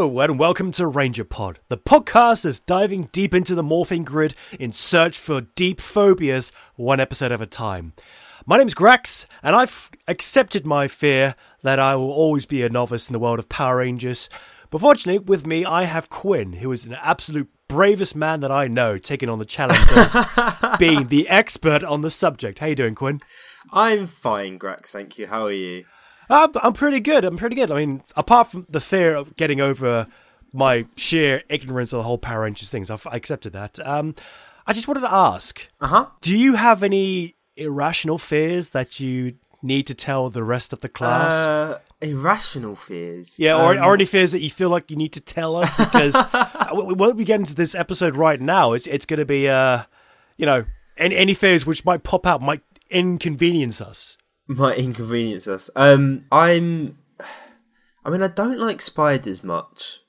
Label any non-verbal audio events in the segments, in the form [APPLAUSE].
Hello, and welcome to Ranger Pod, the podcast that's diving deep into the morphing grid in search for deep phobias, one episode at a time. My name's Grax, and I've accepted my fear that I will always be a novice in the world of Power Rangers. But fortunately, with me, I have Quinn, who is an absolute bravest man that I know, taking on the challenge of [LAUGHS] being the expert on the subject. How you doing, Quinn? I'm fine, Grax. Thank you. How are you? I'm, I'm pretty good. I'm pretty good. I mean, apart from the fear of getting over my sheer ignorance of the whole Power Rangers things, I've I accepted that. Um, I just wanted to ask: Uh huh. Do you have any irrational fears that you need to tell the rest of the class? Uh, irrational fears. yeah, or, Um, or any fears that you feel like you need to tell us? Because [LAUGHS] we we won't be getting into this episode right now. It's it's going to be, uh, you know, any, any fears which might pop out might inconvenience us. [LAUGHS] might inconvenience us. Um, I'm. I mean, I don't like spiders much.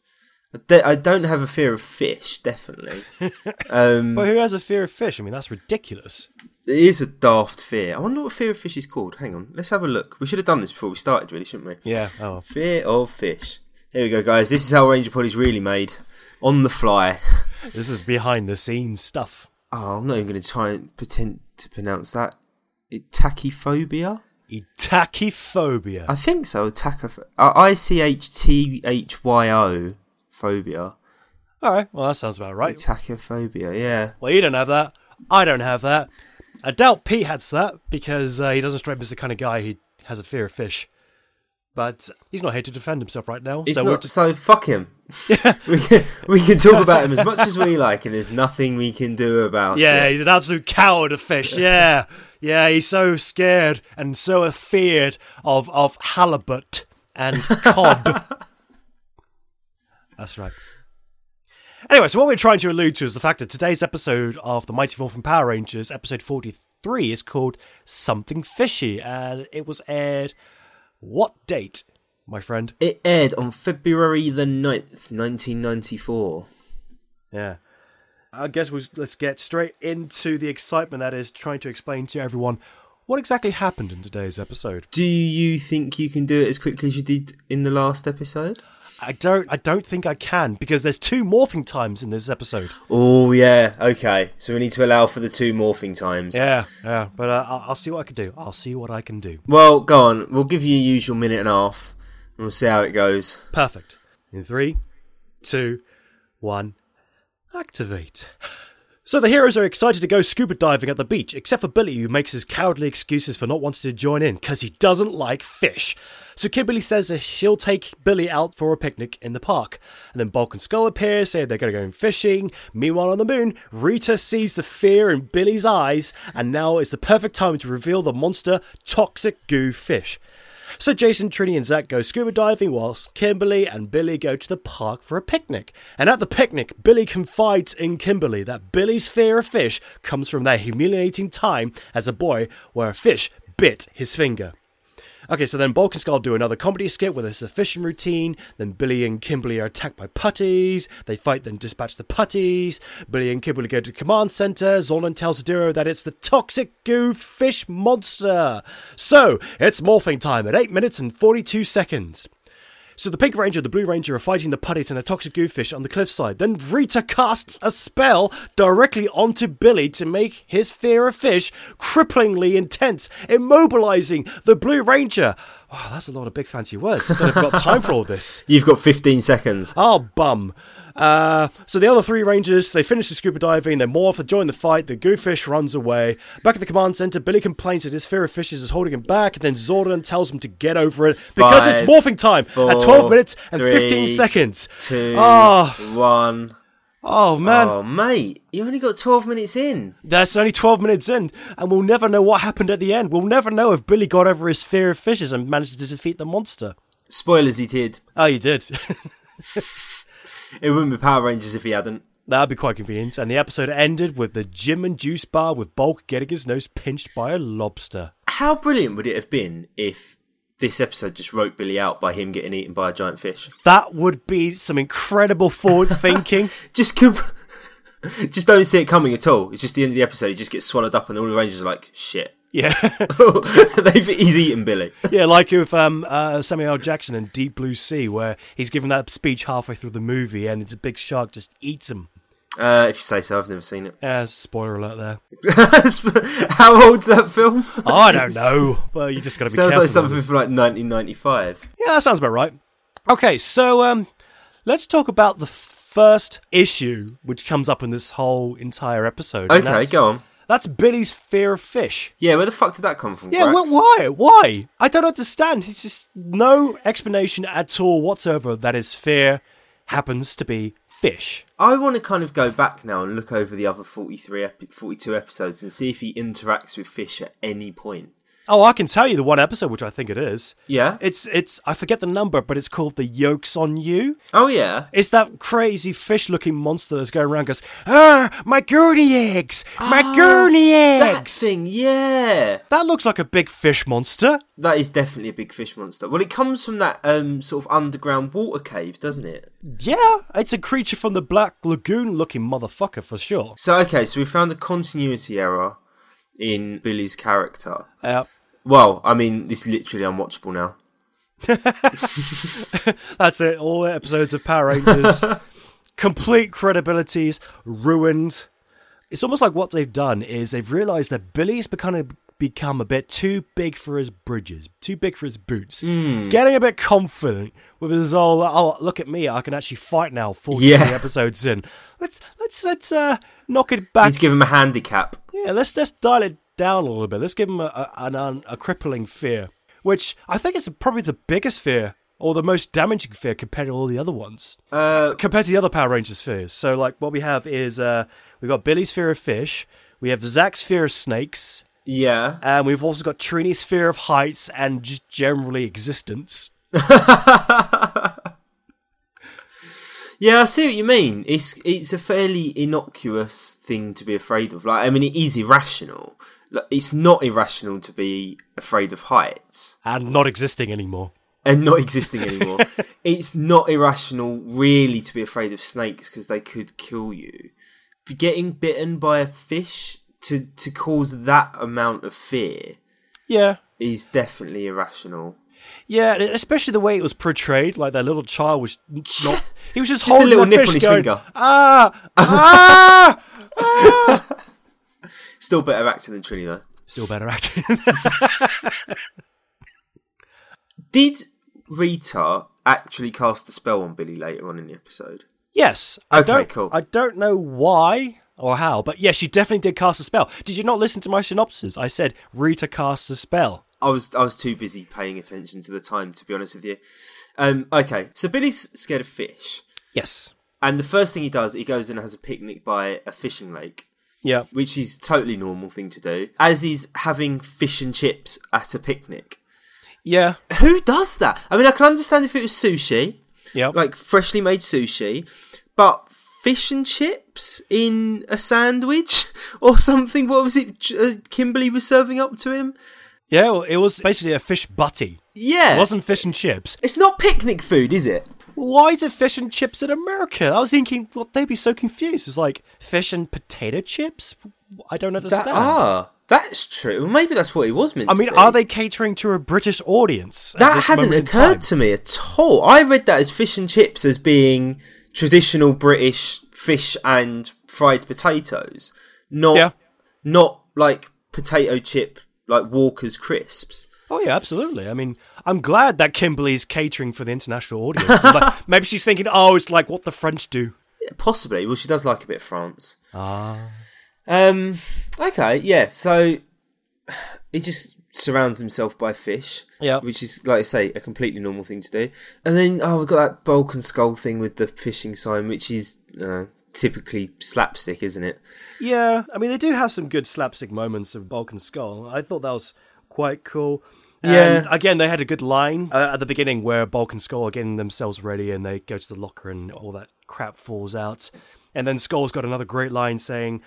I de- I don't have a fear of fish, definitely. [LAUGHS] um, But who has a fear of fish? I mean, that's ridiculous. it is a daft fear. I wonder what fear of fish is called. Hang on, let's have a look. We should have done this before we started, really, shouldn't we? Yeah. Oh. Fear of fish. Here we go, guys. This is how Ranger Pod is really made. On the fly. [LAUGHS] This is behind the scenes stuff. Oh, I'm not even going to try and pretend to pronounce that. It, tachyphobia? Tachyphobia. I think so. Tachoph- uh, I C H T H Y O phobia. All right. Well, that sounds about right. Tachyphobia. Yeah. Well, you don't have that. I don't have that. I doubt Pete has that because uh, he doesn't strike me as the kind of guy who has a fear of fish. But he's not here to defend himself right now. It's so not, just so fuck him. [LAUGHS] [LAUGHS] we, can, we can talk about him as much as we like, and there's nothing we can do about yeah, it. he's an absolute coward of fish. Yeah, yeah, he's so scared and so afeared of of halibut and cod. [LAUGHS] That's right. Anyway, so what we're trying to allude to is the fact that today's episode of the Mighty Morphin Power Rangers, episode forty-three, is called "Something Fishy," and it was aired. What date, my friend? It aired on February the 9th, 1994. Yeah. I guess we let's get straight into the excitement that is trying to explain to everyone what exactly happened in today's episode. Do you think you can do it as quickly as you did in the last episode? I don't I don't think I can because there's two morphing times in this episode. Oh, yeah. Okay. So we need to allow for the two morphing times. Yeah, yeah, but uh, I'll, I'll see what I can do. I'll see what I can do. Well, go on. We'll give you your usual minute and a half, and we'll see how it goes. Perfect. In three, two, one, activate. So the heroes are excited to go scuba diving at the beach, except for Billy, who makes his cowardly excuses for not wanting to join in because he doesn't like fish. So Kimberly says that she'll take Billy out for a picnic in the park. And then Bulk and Skull appear, saying they're going to go fishing. Meanwhile, on the moon, Rita sees the fear in Billy's eyes, and now is the perfect time to reveal the monster toxic goo fish. So Jason, Trini, and Zach go scuba diving whilst Kimberly and Billy go to the park for a picnic. And at the picnic, Billy confides in Kimberly that Billy's fear of fish comes from their humiliating time as a boy where a fish bit his finger. Okay, so then Bulk and Skull do another comedy skit with a fishing routine. Then Billy and Kimberly are attacked by putties. They fight, then dispatch the putties. Billy and Kimberly go to the command center. Zordon tells Adiro that it's the toxic goo fish monster. So it's morphing time at 8 minutes and 42 seconds. So the Pink Ranger and the Blue Ranger are fighting the putties and a toxic goofish on the cliffside. Then Rita casts a spell directly onto Billy to make his fear of fish cripplingly intense, immobilizing the Blue Ranger. Wow, that's a lot of big fancy words. I don't have got time for all this. [LAUGHS] You've got 15 seconds. Oh, bum. Uh, so the other three rangers, they finish the scuba diving, they morph, they join the fight, the goofish runs away. Back at the command center, Billy complains that his fear of fishes is holding him back, then Zordon tells him to get over it because it's morphing time at 12 minutes and three, 15 seconds. Two, Oh. one. Oh, man. Oh, mate, you only got 12 minutes in. That's only 12 minutes in, and we'll never know what happened at the end. We'll never know if Billy got over his fear of fishes and managed to defeat the monster. Spoilers, he did. Oh, you did. [LAUGHS] It wouldn't be Power Rangers if he hadn't. That'd be quite convenient. And the episode ended with the gym and juice bar with Bulk getting his nose pinched by a lobster. How brilliant would it have been if this episode just wrote Billy out by him getting eaten by a giant fish? That would be some incredible forward [LAUGHS] thinking. Just com- just don't see it coming at all. It's just the end of the episode. He just gets swallowed up, and all the Rangers are like, "Shit, Yeah, [LAUGHS] They've, he's eaten Billy. yeah, like with um, uh, Samuel L. Jackson in Deep Blue Sea, where he's giving that speech halfway through the movie, and it's a big shark just eats him. Uh, if you say so, I've never seen it. Yeah, spoiler alert there. [LAUGHS] How old's that film? I don't know, but you just got to be Sounds careful. like something from like 1995. Yeah, that sounds about right. Okay, so um, let's talk about the first issue which comes up in this whole entire episode. and Okay, that's, go on. That's Billy's fear of fish. Yeah, where the fuck did that come from? Yeah, wh- why? Why? I don't understand. It's just no explanation at all whatsoever that his fear happens to be fish. I want to kind of go back now and look over the other 43, epi- 42 episodes and see if he interacts with fish at any point. Oh, I can tell you the one episode which I think it is. Yeah? It's it's I forget the number, but it's called the yolks on you. Oh, yeah. It's that crazy fish-looking monster that's going around. and Goes, ah, my gurney eggs, my gurney That eggs. thing, yeah. That looks like a big fish monster. That is definitely a big fish monster. Well, it comes from that um, sort of underground water cave, doesn't it? Yeah, it's a creature from the Black Lagoon-looking motherfucker for sure. So, okay, so we found a continuity error in Billy's character. Uh, Well, I mean, this is literally unwatchable now. [LAUGHS] that's it. All the episodes of Power Rangers, [LAUGHS] complete credibilities ruined. It's almost like what they've done is they've realised that Billy's become become a bit too big for his bridges, too big for his boots. Getting a bit confident with his whole oh look at me, I can actually fight now. Forty Yeah. episodes in, let's let's let's uh, knock it back Let's give him a handicap. Yeah, let's let's dial it down a little bit. Let's give him a, a, an, a crippling fear, which I think is probably the biggest fear or the most damaging fear compared to all the other ones, Uh, compared to the other Power Rangers fears. So, like, what we have is uh, we've got Billy's fear of fish, we have Zach's fear of snakes, yeah. and we've also got Trini's fear of heights and just generally existence. [LAUGHS] Yeah, I see what you mean. It's it's a fairly innocuous thing to be afraid of. Like, I mean, it is irrational. It's not irrational to be afraid of heights And not existing anymore. and not existing anymore. [LAUGHS] it's not irrational, really, to be afraid of snakes because they could kill you. But Getting bitten by a fish to to cause that amount of fear Yeah, is definitely irrational. yeah, especially the way it was portrayed. Like that little child was [LAUGHS] not. He was just, Just a holding little nip fish on his going, finger. Ah, ah. [LAUGHS] Still better acting than Trini though. Still better acting. [LAUGHS] Did Rita actually cast a spell on Billy later on in the episode? yes. I Okay, don't, cool. I don't know why or how, but yes, she definitely did cast a spell. Did you not listen to my synopsis? I said Rita casts a spell. I was I was too busy paying attention to the time to be honest with you. Um, okay, so Billy's scared of fish, Yes. and the first thing he does, he goes and has a picnic by a fishing lake, Yeah. which is totally normal thing to do. As he's having fish and chips at a picnic. Yeah. Who does that? I mean, I can understand if it was sushi, Yeah. like freshly made sushi, but fish and chips in a sandwich [LAUGHS] or something. What was it? Uh, Kimberly was serving up to him. yeah. Well, it was basically a fish butty. Yeah, It wasn't fish and chips. it's not picnic food, is it? Why is it fish and chips in America? I was thinking, well, they'd be so confused. It's like fish and potato chips. I don't That, understand. ah, that's true. Maybe that's what it was meant I mean, are they catering to a British audience? That hadn't occurred to me at all. I read that as fish and chips as being traditional British fish and fried potatoes, not Yeah. not like potato chip like Walker's crisps. Oh yeah, absolutely. I mean, I'm glad that Kimberly's catering for the international audience. Like, [LAUGHS] maybe she's thinking, oh, it's like what the French do. Possibly. Well, she does like a bit of France. Ah. Um. Okay. Yeah. So he just surrounds himself by fish. Yeah. Which is, like I say, a completely normal thing to do. And then, oh, we've got that bulk and skull thing with the fishing sign, which is uh, typically slapstick, isn't it? Yeah, I mean, they do have some good slapstick moments of Bulk and Skull. I thought that was quite cool. Yeah. And again, they had a good line uh, at the beginning where Bulk and Skull are getting themselves ready and they go to the locker and all that crap falls out. And then Skull's got another great line saying,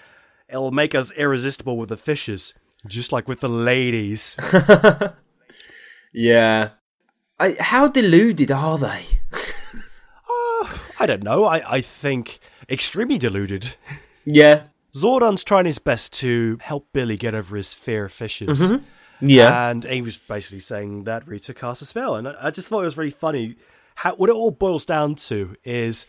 It'll make us irresistible with the fishes, just like with the ladies. [LAUGHS] Yeah. I, how deluded are they? I don't know. I, I think extremely deluded. Yeah. Zordon's trying his best to help Billy get over his fear of fishes. Yeah. And he was basically saying that Rita cast a spell. And I, I just thought it was very funny. How, what it all boils down to is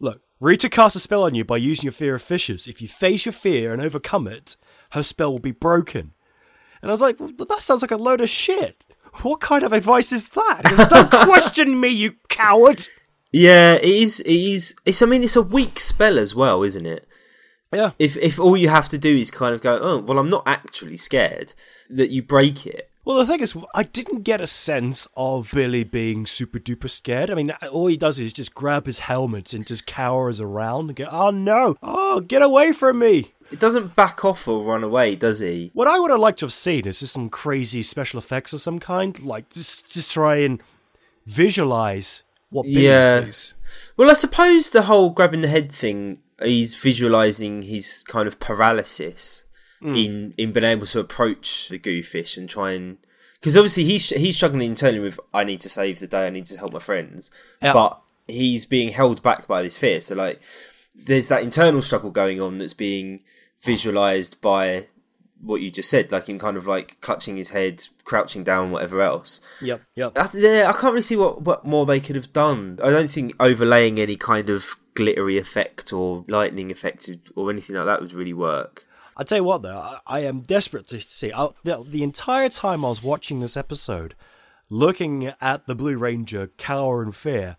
look, Rita casts a spell on you by using your fear of fishes. If you face your fear and overcome it, her spell will be broken. And I was like, well, that sounds like a load of shit. What kind of advice is that? Goes, [LAUGHS] Don't question me, you coward. yeah, it is. It is. It's. I mean, it's a weak spell as well, isn't it? Yeah. If if all you have to do is kind of go, oh, well, I'm not actually scared that you break it. Well, the thing is, I didn't get a sense of Billy being super duper scared. I mean, all he does is just grab his helmet and just cowers around and go, oh no, oh, get away from me. It doesn't back off or run away, does he? What I would have liked to have seen is just some crazy special effects of some kind, like just, just try and visualize what Billy Yeah. sees. Well, I suppose the whole grabbing the head thing, he's visualizing his kind of paralysis hmm. in in being able to approach the goofish and try and because obviously he's he's struggling internally with I need to save the day, I need to help my friends, Yeah. but he's being held back by this fear. So like, there's that internal struggle going on that's being visualized by what you just said, like him kind of like clutching his head, crouching down, whatever else. Yep, yep. That's, yeah, I can't really see what, what more they could have done. I don't think overlaying any kind of glittery effect or lightning effect or anything like that would really work. I'll tell you what, though, I, I am desperate to see. I, the, the entire time I was watching this episode, looking at the Blue Ranger cower in fear,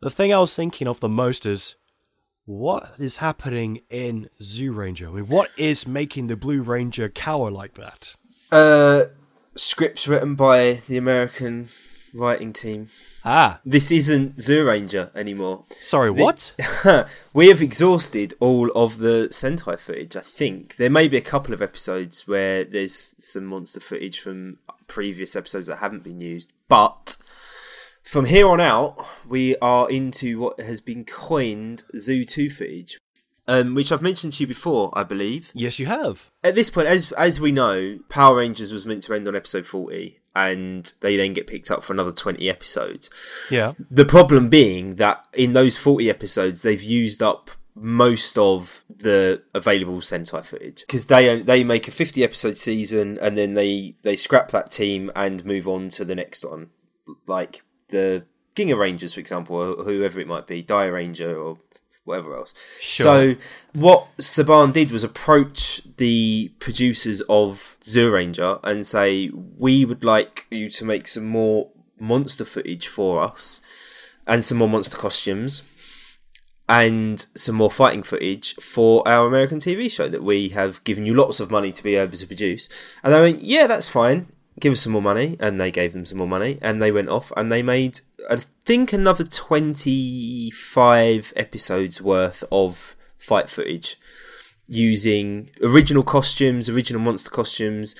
the thing I was thinking of the most is what is happening in Zyuranger? I mean, what is making the Blue Ranger cower like that? Uh, scripts written by the American writing team. Ah, This isn't Zyuranger anymore. sorry, what? [LAUGHS] we have exhausted all of the Sentai footage, I think. There may be a couple of episodes where there's some monster footage from previous episodes that haven't been used, but from here on out, we are into what has been coined Zyu2 footage, um, which I've mentioned to you before, I believe. yes, you have. At this point, as as we know, Power Rangers was meant to end on episode 40, and they then get picked up for another 20 episodes. Yeah. The problem being that in those 40 episodes, they've used up most of the available Sentai footage because they they make a 50 episode season and then they they scrap that team and move on to the next one, like the Ginga Rangers, for example, or whoever it might be, Dairanger or whatever else. Sure. So what Saban did was approach the producers of Zyuranger and say, "We would like you to make some more monster footage for us, and some more monster costumes, and some more fighting footage for our American TV show that we have given you lots of money to be able to produce." And they went, "Yeah, that's fine." Give us some more money, and they gave them some more money, and they went off and they made, I think, another twenty-five episodes worth of fight footage using original costumes, original monster costumes,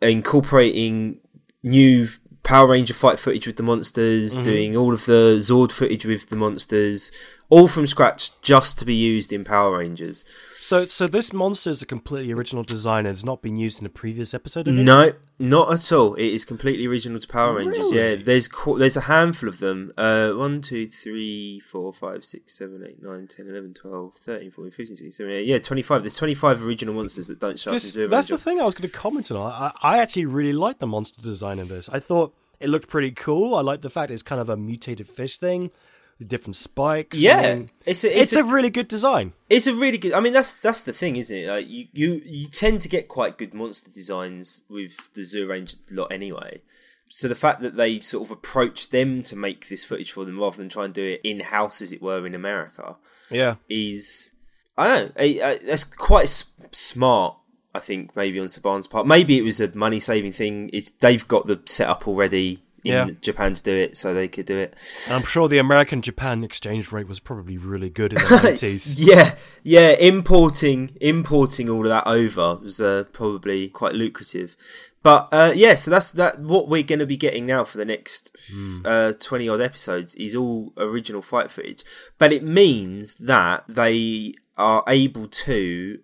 incorporating new Power Ranger fight footage with the monsters, mm-hmm. doing all of the Zord footage with the monsters, all from scratch just to be used in Power Rangers. So, so this monster is a completely original design and has not been used in a previous episode. Of? No, not at all. It is completely original to Power Rangers. Really? Yeah, there's qu- there's a handful of them. Uh, 1, 2, 3, 4, 5, 6, 7, 8, 9, 10, 11, 12, 13, 14, 15, 16, 17, 18. Yeah, 25. There's 25 original monsters that don't show up in Zero that's the thing I was going to comment on. I, I actually really liked the monster design in this. I thought it looked pretty cool. I like the fact it's kind of a mutated fish thing with different spikes. I Yeah, mean, it's a, it's, it's, a, a, really good design. it's a really good. I mean, that's that's the thing, isn't it? Like you, you you tend to get quite good monster designs with the Zyuranger lot anyway. So the fact that they sort of approach them to make this footage for them rather than try and do it in house, as it were, in America, Yeah. is I don't know. eh, That's quite s- smart. I think maybe on Saban's part. Maybe it was a money saving thing. It's they've got the setup already Yeah. Japan to do it, so they could do it. I'm sure the American Japan exchange rate was probably really good in the [LAUGHS] 90s. Yeah, yeah. Importing importing all of that over was uh, probably quite lucrative. But uh, yeah, so that's that. What we're going to be getting now for the next uh, twenty odd episodes is all original fight footage. But it means that they are able to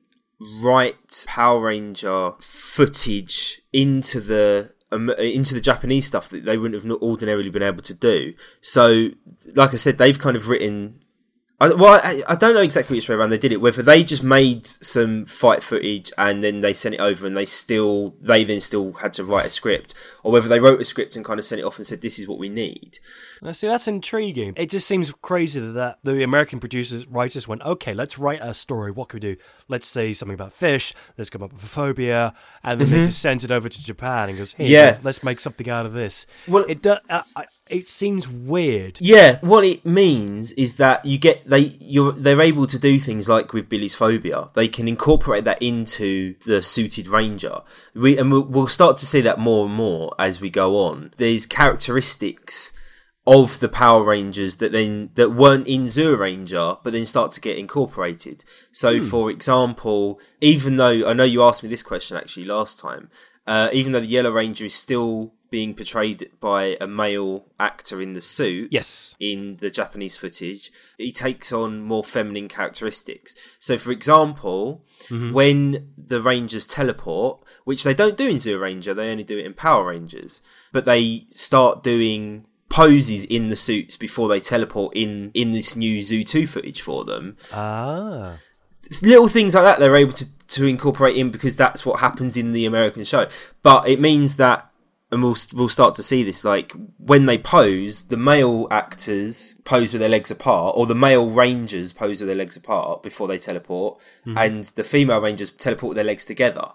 write Power Ranger footage into the um, into the Japanese stuff that they wouldn't have ordinarily been able to do. So, like I said, they've kind of written I, well, I, I don't know exactly which way around they did it. Whether they just made some fight footage and then they sent it over, and they still they then still had to write a script, or whether they wrote a script and kind of sent it off and said, "This is what we need." Now, see, that's intriguing. It just seems crazy that the American producers, writers went, okay, let's write a story. What can we do? Let's say something about fish. Let's come up with a phobia, and then they just sent it over to Japan and goes, here, Mm-hmm. Yeah. let's make something out of this. Well- it does. Uh, I- it seems weird. Yeah, what it means is that you get they you're they're able to do things like with Billy's phobia. They can incorporate that into the suited ranger. We and we'll, we'll start to see that more and more as we go on. There's characteristics of the Power Rangers that then that weren't in Zyuranger, but then start to get incorporated. So, for example, even though I know you asked me this question actually last time, uh, even though the Yellow Ranger is still being portrayed by a male actor in the suit, Yes. in the Japanese footage, he takes on more feminine characteristics. So, for example, when the Rangers teleport, which they don't do in Zyuranger, they only do it in Power Rangers, but they start doing poses in the suits before they teleport in in this new Zyu2 footage for them Ah. little things like that they're able to, to incorporate in because that's what happens in the American show. But it means that, and we'll we'll start to see this like when they pose, the male actors pose with their legs apart, or the male rangers pose with their legs apart before they teleport, and the female rangers teleport with their legs together.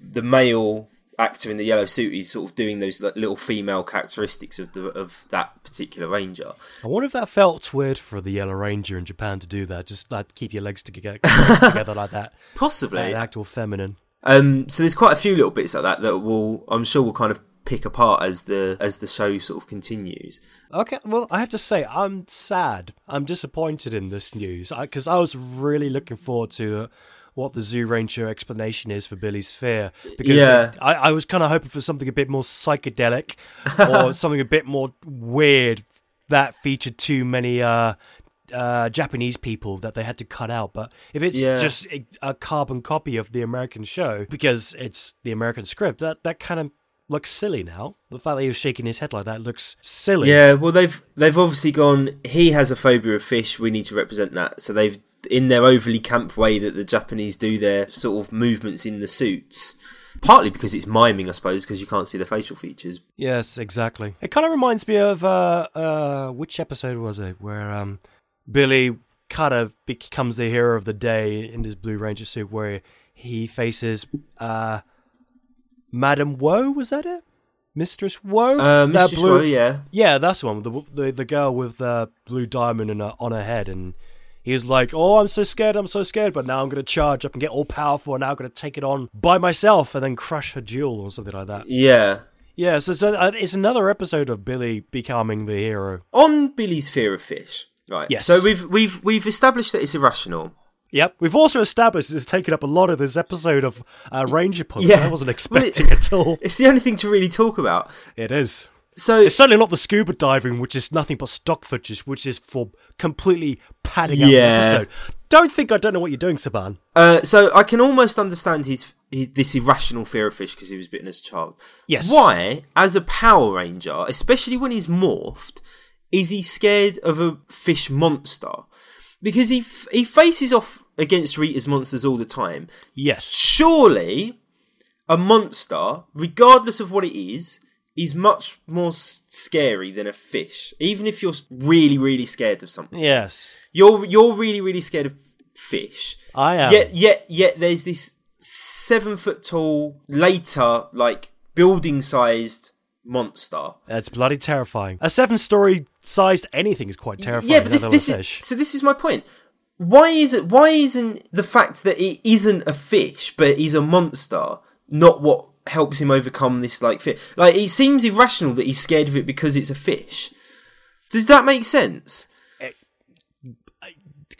The male actor in the yellow suit is sort of doing those like, little female characteristics of the of that particular ranger. I wonder if that felt weird for the Yellow Ranger in Japan to do that. Just like keep your legs together, legs [LAUGHS] together like that. Possibly, Like, act all feminine. Um, so there's quite a few little bits like that that will, I'm sure, will kind of pick apart as the as the show sort of continues. Okay, well, I have to say, I'm sad. I'm disappointed in this news because I, was really looking forward to uh, what the Zyuranger explanation is for Billy's fear. Because Yeah. I, I was kind of hoping for something a bit more psychedelic or [LAUGHS] something a bit more weird that featured too many uh, uh, Japanese people that they had to cut out. But if it's Yeah. just a, a carbon copy of the American show because it's the American script, that that kind of looks silly now. The fact that he was shaking his head like that looks silly. Yeah, well they've they've obviously gone. He has a phobia of fish. We need to represent that. So they've in their overly camp way that the Japanese do their sort of movements in the suits. Partly because it's miming, I suppose, because you can't see the facial features. Yes, exactly. It kind of reminds me of uh, uh, which episode was it where um, Billy kind of becomes the hero of the day in his Blue Ranger suit, where he faces uh, Madam Woe. Was that it? Mistress Woe. Uh, Mistress blue- Woe, yeah. Yeah, that's the one. The the, the girl with the blue diamond her, on her head, and he was like, "Oh, I'm so scared, I'm so scared, but now I'm going to charge up and get all powerful, and now I'm going to take it on by myself, and then crush her jewel or something like that." Yeah. Yeah, so, so uh, it's another episode of Billy becoming the hero. On Billy's fear of fish, right? Yes. So we've we've we've established that it's irrational. Yep, we've also established it's taken up a lot of this episode of uh, Ranger Punch. Yeah. I wasn't Well, it- expecting at all. It's the only thing to really talk about. It is. So It's certainly not the scuba diving, which is nothing but stock footage, which is for completely padding out Yeah. the episode. Don't think I don't know what you're doing, Saban. Uh, so I can almost understand his, his this irrational fear of fish because he was bitten as a child. Yes. Why, as a Power Ranger, especially when he's morphed, is he scared of a fish monster? Because he f- he faces off against Rita's monsters all the time. Yes. Surely, a monster, regardless of what it is, is much more scary than a fish. Even if you're really, really scared of something, Yes. you're you're really, really scared of fish. I am. Yet, yet, yet, there's this seven foot tall, later, like building sized monster. That's bloody terrifying. A seven story sized anything is quite terrifying. yeah, but this, this is so. This is my point. Why is it? Why isn't the fact that it isn't a fish but he's a monster not what helps him overcome this like fear? Like it seems irrational that he's scared of it because it's a fish. Does that make sense?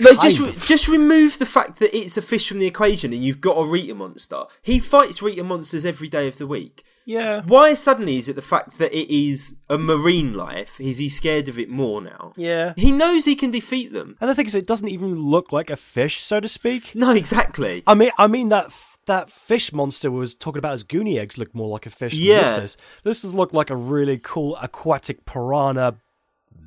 Like just re- just remove the fact that it's a fish from the equation and you've got a Rita monster. He fights Rita monsters every day of the week. Yeah. Why suddenly is it the fact that it is a marine life? Is he scared of it more now? Yeah. He knows he can defeat them. And the thing is, it doesn't even look like a fish, so to speak. No, exactly. I mean, I mean that f- that fish monster was talking about his goonie eggs looked more like a fish than Yeah. this does. This does look like a really cool aquatic piranha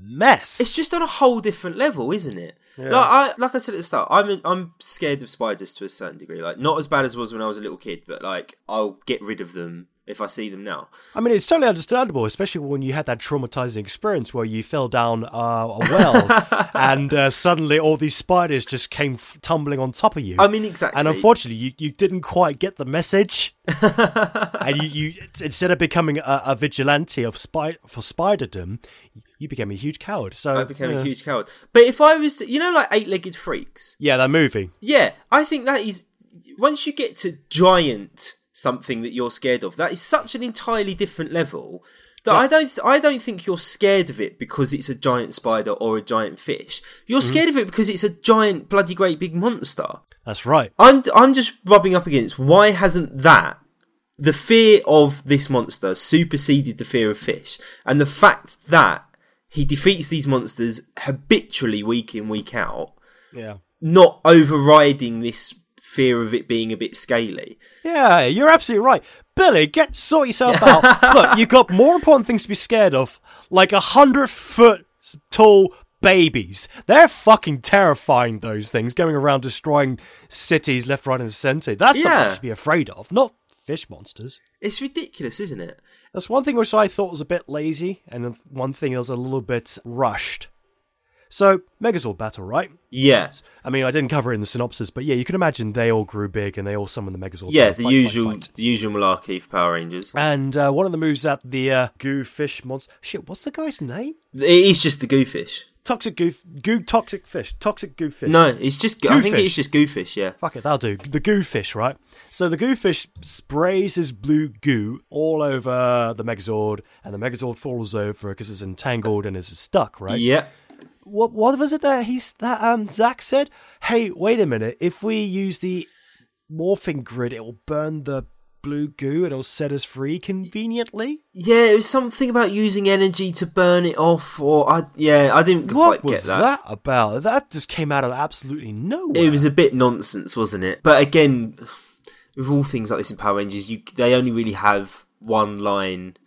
mess. It's just on a whole different level, isn't it? Like I like I said at the start, I'm I'm scared of spiders to a certain degree. Like not as bad as was when I was a little kid, but like I'll get rid of them if I see them now. I mean, it's totally understandable, especially when you had that traumatizing experience where you fell down uh, a well [LAUGHS] and uh, suddenly all these spiders just came f- tumbling on top of you. I mean, exactly. and unfortunately, you, you didn't quite get the message, [LAUGHS] and you, you instead of becoming a, a vigilante of spy for spiderdom, you became a huge coward. So I became yeah. a huge coward. But if I was, to, you know, like eight-legged freaks. yeah, that movie. Yeah, I think that is once you get to giant something that you're scared of, that is such an entirely different level that I don't I don't think you're scared of it because it's a giant spider or a giant fish. You're mm-hmm. scared of it because it's a giant bloody great big monster. That's right. I'm I'm just rubbing up against why hasn't that the fear of this monster superseded the fear of fish and the fact that he defeats these monsters habitually week in week out Yeah. not overriding this fear of it being a bit scaly. Yeah, you're absolutely right. Billy, get sort yourself out. [LAUGHS] Look, you've got more important things to be scared of, like a hundred foot tall babies. They're fucking terrifying. Those things going around destroying cities left, right, and centre. That's something Yeah. you should be afraid of, not fish monsters. It's ridiculous, isn't it? That's one thing which I thought was a bit lazy, and one thing that was a little bit rushed. So, Megazord battle, right? Yeah. I mean, I didn't cover it in the synopsis, but yeah, you can imagine they all grew big and they all summoned the Megazord. Yeah, the fight, fight, usual fight. the usual malarkey for Power Rangers. And uh, one of the moves that the uh, goo fish monster. Shit, what's the guy's name? He's just the goofish. Toxic goo. Goo toxic fish. Toxic goo fish. No, it's just I think Goofish. it's just goofish, yeah. Fuck it, that'll do. The goo fish, right? So the goo fish sprays his blue goo all over the Megazord, and the Megazord falls over because it's entangled and it's stuck, right? Yeah. What what was it that he's that um Zach said? Hey, wait a minute. If we use the morphing grid, it will burn the blue goo. It'll set us free conveniently. Yeah, it was something about using energy to burn it off or I yeah, I didn't What quite was get that. about? That just came out of absolutely nowhere. It was a bit nonsense, wasn't it? But again, with all things like this in Power Rangers, you they only really have one line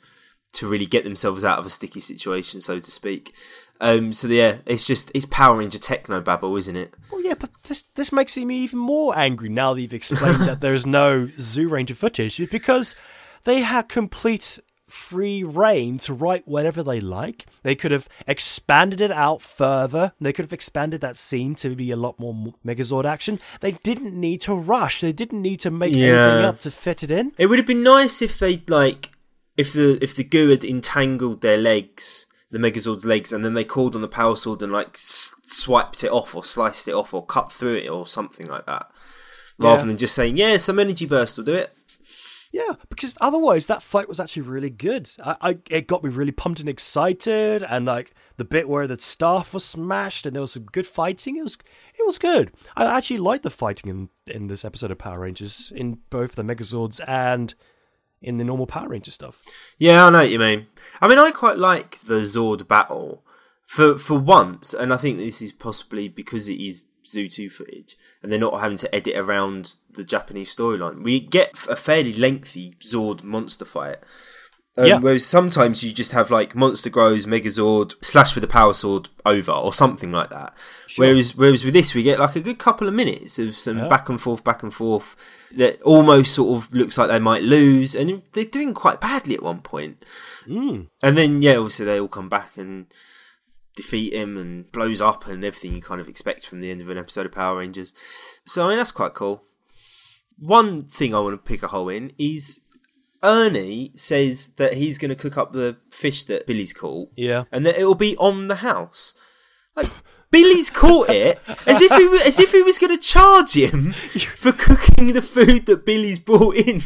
to really get themselves out of a sticky situation, so to speak. Um, so yeah, it's just it's Power Ranger techno babble, isn't it? Well, yeah, but this this makes me even more angry now that you've explained that there's no Zyuranger footage because they had complete free reign to write whatever they like. They could have expanded it out further. They could have expanded that scene to be a lot more Megazord action. They didn't need to rush. They didn't need to make anything up to fit it in. It would have been nice if they like if the if the goo had entangled their legs, the Megazord's legs, and then they called on the Power Sword and like s- swiped it off or sliced it off or cut through it or something like that, rather Yeah. than just saying yeah, some energy burst will do it. Yeah, because otherwise that fight was actually really good. I, I it got me really pumped and excited, and like the bit where the staff was smashed and there was some good fighting. It was it was good. I actually liked the fighting in in this episode of Power Rangers in both the Megazords and in the normal Power Ranger stuff. Yeah, I know what you mean. I mean, I quite like the Zord battle for for once, and I think this is possibly because it is Zyu2 footage, and they're not having to edit around the Japanese storyline. We get a fairly lengthy Zord monster fight. Um, Yeah. Whereas sometimes you just have like monster grows, Megazord, slash with a power sword over, or something like that. Whereas, whereas with this, we get like a good couple of minutes of some Yeah. back and forth, back and forth that almost sort of looks like they might lose, and they're doing quite badly at one point. Mm. And then, yeah, obviously they all come back and defeat him and blows up and everything you kind of expect from the end of an episode of Power Rangers. So, I mean, that's quite cool. One thing I want to pick a hole in is Ernie says that he's going to cook up the fish that Billy's caught Yeah. and that it'll be on the house. Like, Billy's caught it as if he wa- as if he was going to charge him [LAUGHS] for cooking the food that Billy's brought in.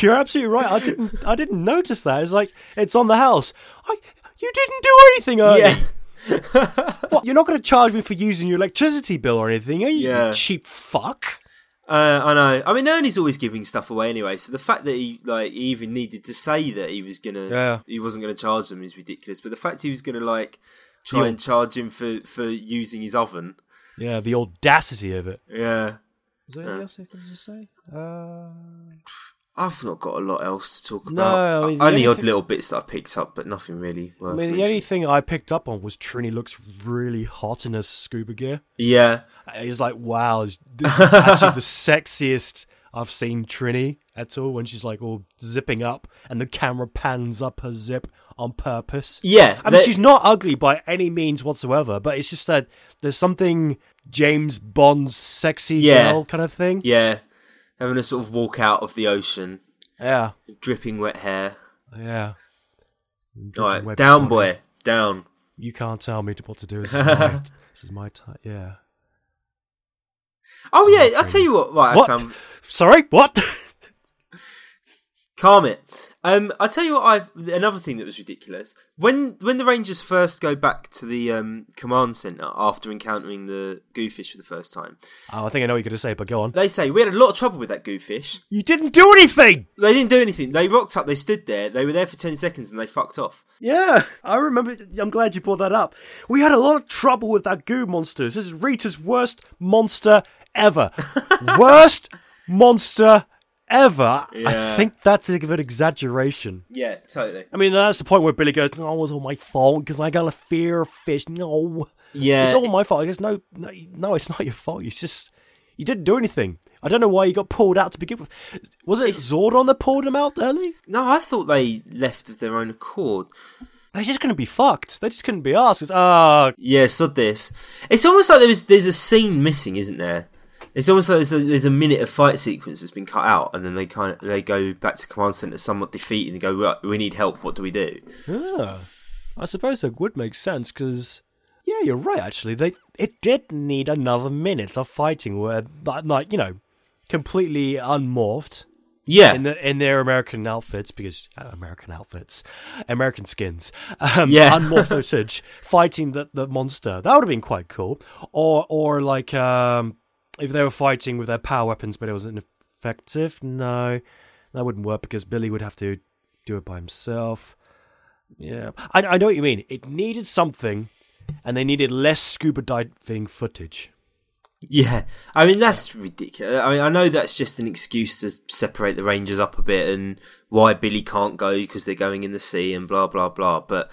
You're absolutely right. I didn't I didn't notice that. It's like it's on the house. I you didn't do anything, Ernie. Yeah. What? You're not going to charge me for using your electricity bill or anything, are you? Yeah. You cheap fuck. Uh, I know. I mean, Ernie's always giving stuff away anyway. So the fact that he like he even needed to say that he was gonna, Yeah. he wasn't gonna charge them is ridiculous. But the fact he was gonna like try Yeah. and charge him for for using his oven, Yeah, the audacity of it. yeah. Is there anything else I can just say? Uh, I've not got a lot else to talk No, about. I mean, only odd thing- little bits that I picked up, but nothing really worth I mean, the mentioning. only thing I picked up on was Trini looks really hot in her scuba gear. Yeah, was like, wow, this is actually the [LAUGHS] sexiest I've seen Trini at all when she's like all zipping up and the camera pans up her zip on purpose. yeah. I mean, she's not ugly by any means whatsoever, but it's just that there's something James Bond's sexy Yeah. girl kind of thing. yeah, having to sort of walk out of the ocean, Yeah, dripping wet hair. yeah. All right, down, boy, down. You can't tell me what to do. This is [LAUGHS] my, this is my time. Yeah. Oh yeah, I'll tell you what. Right, What? I found. [LAUGHS] Sorry, what? [LAUGHS] Calm it. Um, I tell you what. I another thing that was ridiculous when when the Rangers first go back to the um, command center after encountering the goofish for the first time. oh, I think I know what you're going to say, but go on. They say we had a lot of trouble with that goofish. You didn't do anything. They didn't do anything. They rocked up. They stood there. They were there for ten seconds and they fucked off. Yeah, I remember. I'm glad you brought that up. We had a lot of trouble with that goo monster. This is Rita's worst monster ever. [LAUGHS] worst monster ever. I think that's a bit of an exaggeration. Yeah, totally. I mean, that's the point where Billy goes, "No, it was all my fault because I got a fear of fish." No, Yeah, it's all my fault. I guess no, no, no, it's not your fault. It's just you didn't do anything. I don't know why you got pulled out to begin with. Was it Zordon that pulled him out early? no, I thought they left of their own accord. They're just going to be fucked. They just couldn't be asked. Ah, Yeah, sod this. It's almost like there was there's a scene missing, isn't there? It's almost like there's a, there's a minute of fight sequence that's been cut out, and then they kind of they go back to command center somewhat defeated and go, right, we need help. What do we do? Yeah, I suppose that would make sense because, yeah, you're right. Actually, they it did need another minute of fighting where, like, like, you know, completely unmorphed Yeah, in the in their American outfits because uh, American outfits, American skins, um, Yeah. unmorphed fighting the the monster. That would have been quite cool. Or or like um, if they were fighting with their power weapons, but it was ineffective. No, that wouldn't work because Billy would have to do it by himself. Yeah, I, I know what you mean. It needed something, and they needed less scuba diving footage. yeah. I mean that's ridiculous. I mean I know that's just an excuse to separate the Rangers up a bit and why Billy can't go because they're going in the sea and blah blah blah. But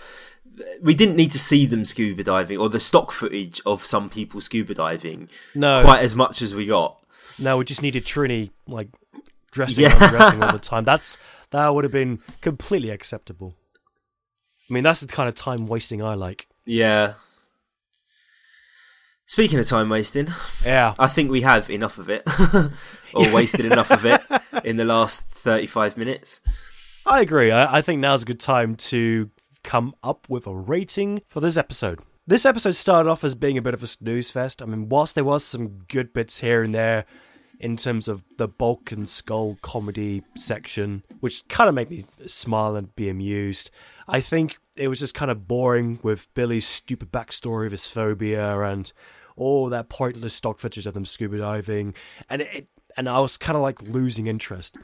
we didn't need to see them scuba diving or the stock footage of some people scuba diving No, quite as much as we got. No, we just needed Trini like dressing Yeah. and [LAUGHS] undressing all the time. That's that would have been completely acceptable. I mean, that's the kind of time wasting I like. Yeah. Speaking of time wasting, Yeah, I think we have enough of it, [LAUGHS] or wasted enough of it in the last 35 minutes. I agree. I, I think now's a good time to come up with a rating for this episode. This episode started off as being a bit of a snooze fest. I mean, whilst there was some good bits here and there in terms of the bulk and skull comedy section, which kind of made me smile and be amused, I think it was just kind of boring with Billy's stupid backstory of his phobia and all that pointless stock footage of them scuba diving, and it, and I was kind of like losing interest.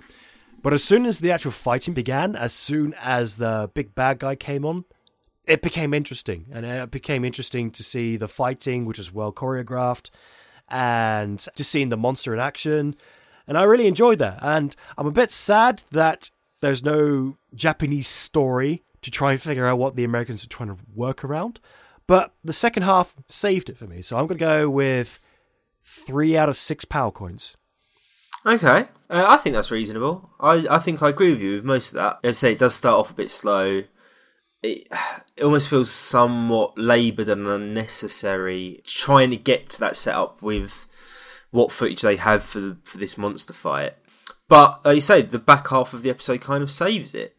But as soon as the actual fighting began, as soon as the big bad guy came on, it became interesting. And it became interesting to see the fighting, which was well choreographed, and just seeing the monster in action. And I really enjoyed that. And I'm a bit sad that there's no Japanese story to try and figure out what the Americans are trying to work around. But the second half saved it for me. So I'm going to go with three out of six power coins. Okay, uh, I think that's reasonable. I, I think I agree with you with most of that. I'd say it does start off a bit slow. It, it almost feels somewhat laboured and unnecessary trying to get to that setup with what footage they have for the, for this monster fight. But like you say, the back half of the episode kind of saves it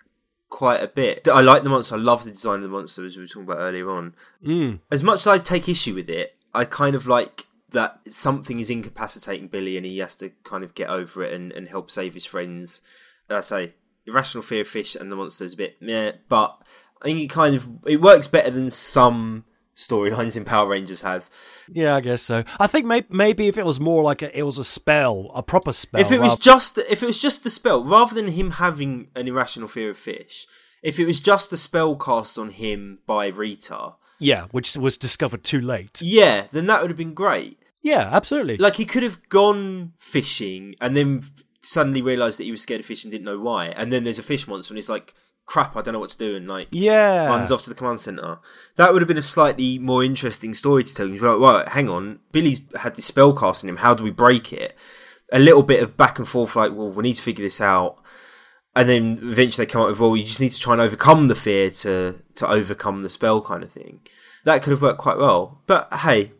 quite a bit. I like the monster. I love the design of the monster as we were talking about earlier on. Mm. As much as I take issue with it, I kind of like that something is incapacitating Billy and he has to kind of get over it and, and help save his friends. As I say, irrational fear of fish and the Monsters a bit meh, but I think it kind of it works better than some storylines in Power Rangers have. Yeah, I guess so. I think may- maybe if it was more like a, it was a spell, a proper spell. if it was rather- just if it was just the spell, rather than him having an irrational fear of fish, if it was just a spell cast on him by Rita, yeah, which was discovered too late. yeah, then that would have been great. Yeah, absolutely. Like he could have gone fishing and then suddenly realised that he was scared of fish and didn't know why. And then there's a fish monster, and he's like, "Crap, I don't know what to do," and like Yeah. runs off to the command center. That would have been a slightly more interesting story to tell. You'd be like, "Well, hang on, Billy's had this spell cast in him. How do we break it?" A little bit of back and forth, like, "Well, we need to figure this out." And then eventually they come up with, "Well, you just need to try and overcome the fear to to overcome the spell," kind of thing. That could have worked quite well. But hey,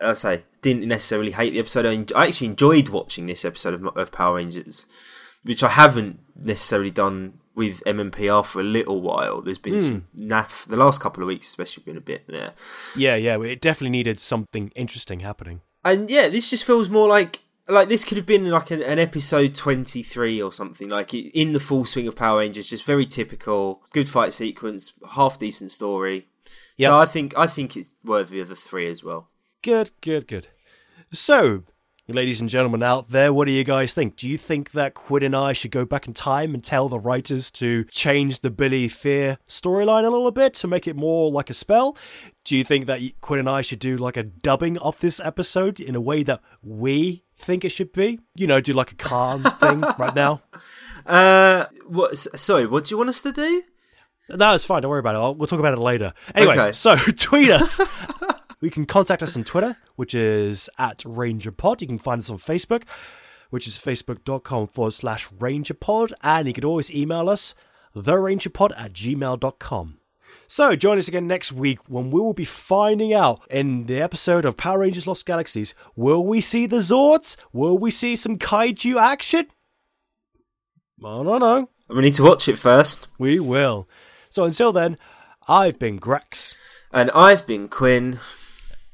I, say didn't necessarily hate the episode. I, en- I actually enjoyed watching this episode of, of Power Rangers, which I haven't necessarily done with MMPR for a little while. There's been some hmm. naff the last couple of weeks, especially been a bit yeah. Yeah, yeah. It definitely needed something interesting happening. And yeah, this just feels more like like this could have been like an, an episode 23 or something like it- in the full swing of Power Rangers just very typical good fight sequence half decent story Yep. so I think I think it's worthy of the three as well Good, good, good. So, ladies and gentlemen out there, what do you guys think? Do you think that Quinn and I should go back in time and tell the writers to change the Billy Fear storyline a little bit to make it more like a spell? Do you think that Quinn and I should do like a dubbing of this episode in a way that we think it should be? You know, do like a Khan [LAUGHS] thing right now? uh what sorry what do you want us to do No, it's fine. Don't worry about it. I'll, we'll talk about it later. Anyway, Okay. so [LAUGHS] tweet us. [LAUGHS] we can contact us on Twitter, which is at RangerPod. You can find us on Facebook, which is facebook.com forward slash RangerPod. And you can always email us, therangerpod at gmail.com. So join us again next week when we will be finding out in the episode of Power Rangers Lost Galaxies will we see the Zords? Will we see some kaiju action? I don't know. we need to watch it first We will. So until then, I've been Grax. and I've been Quinn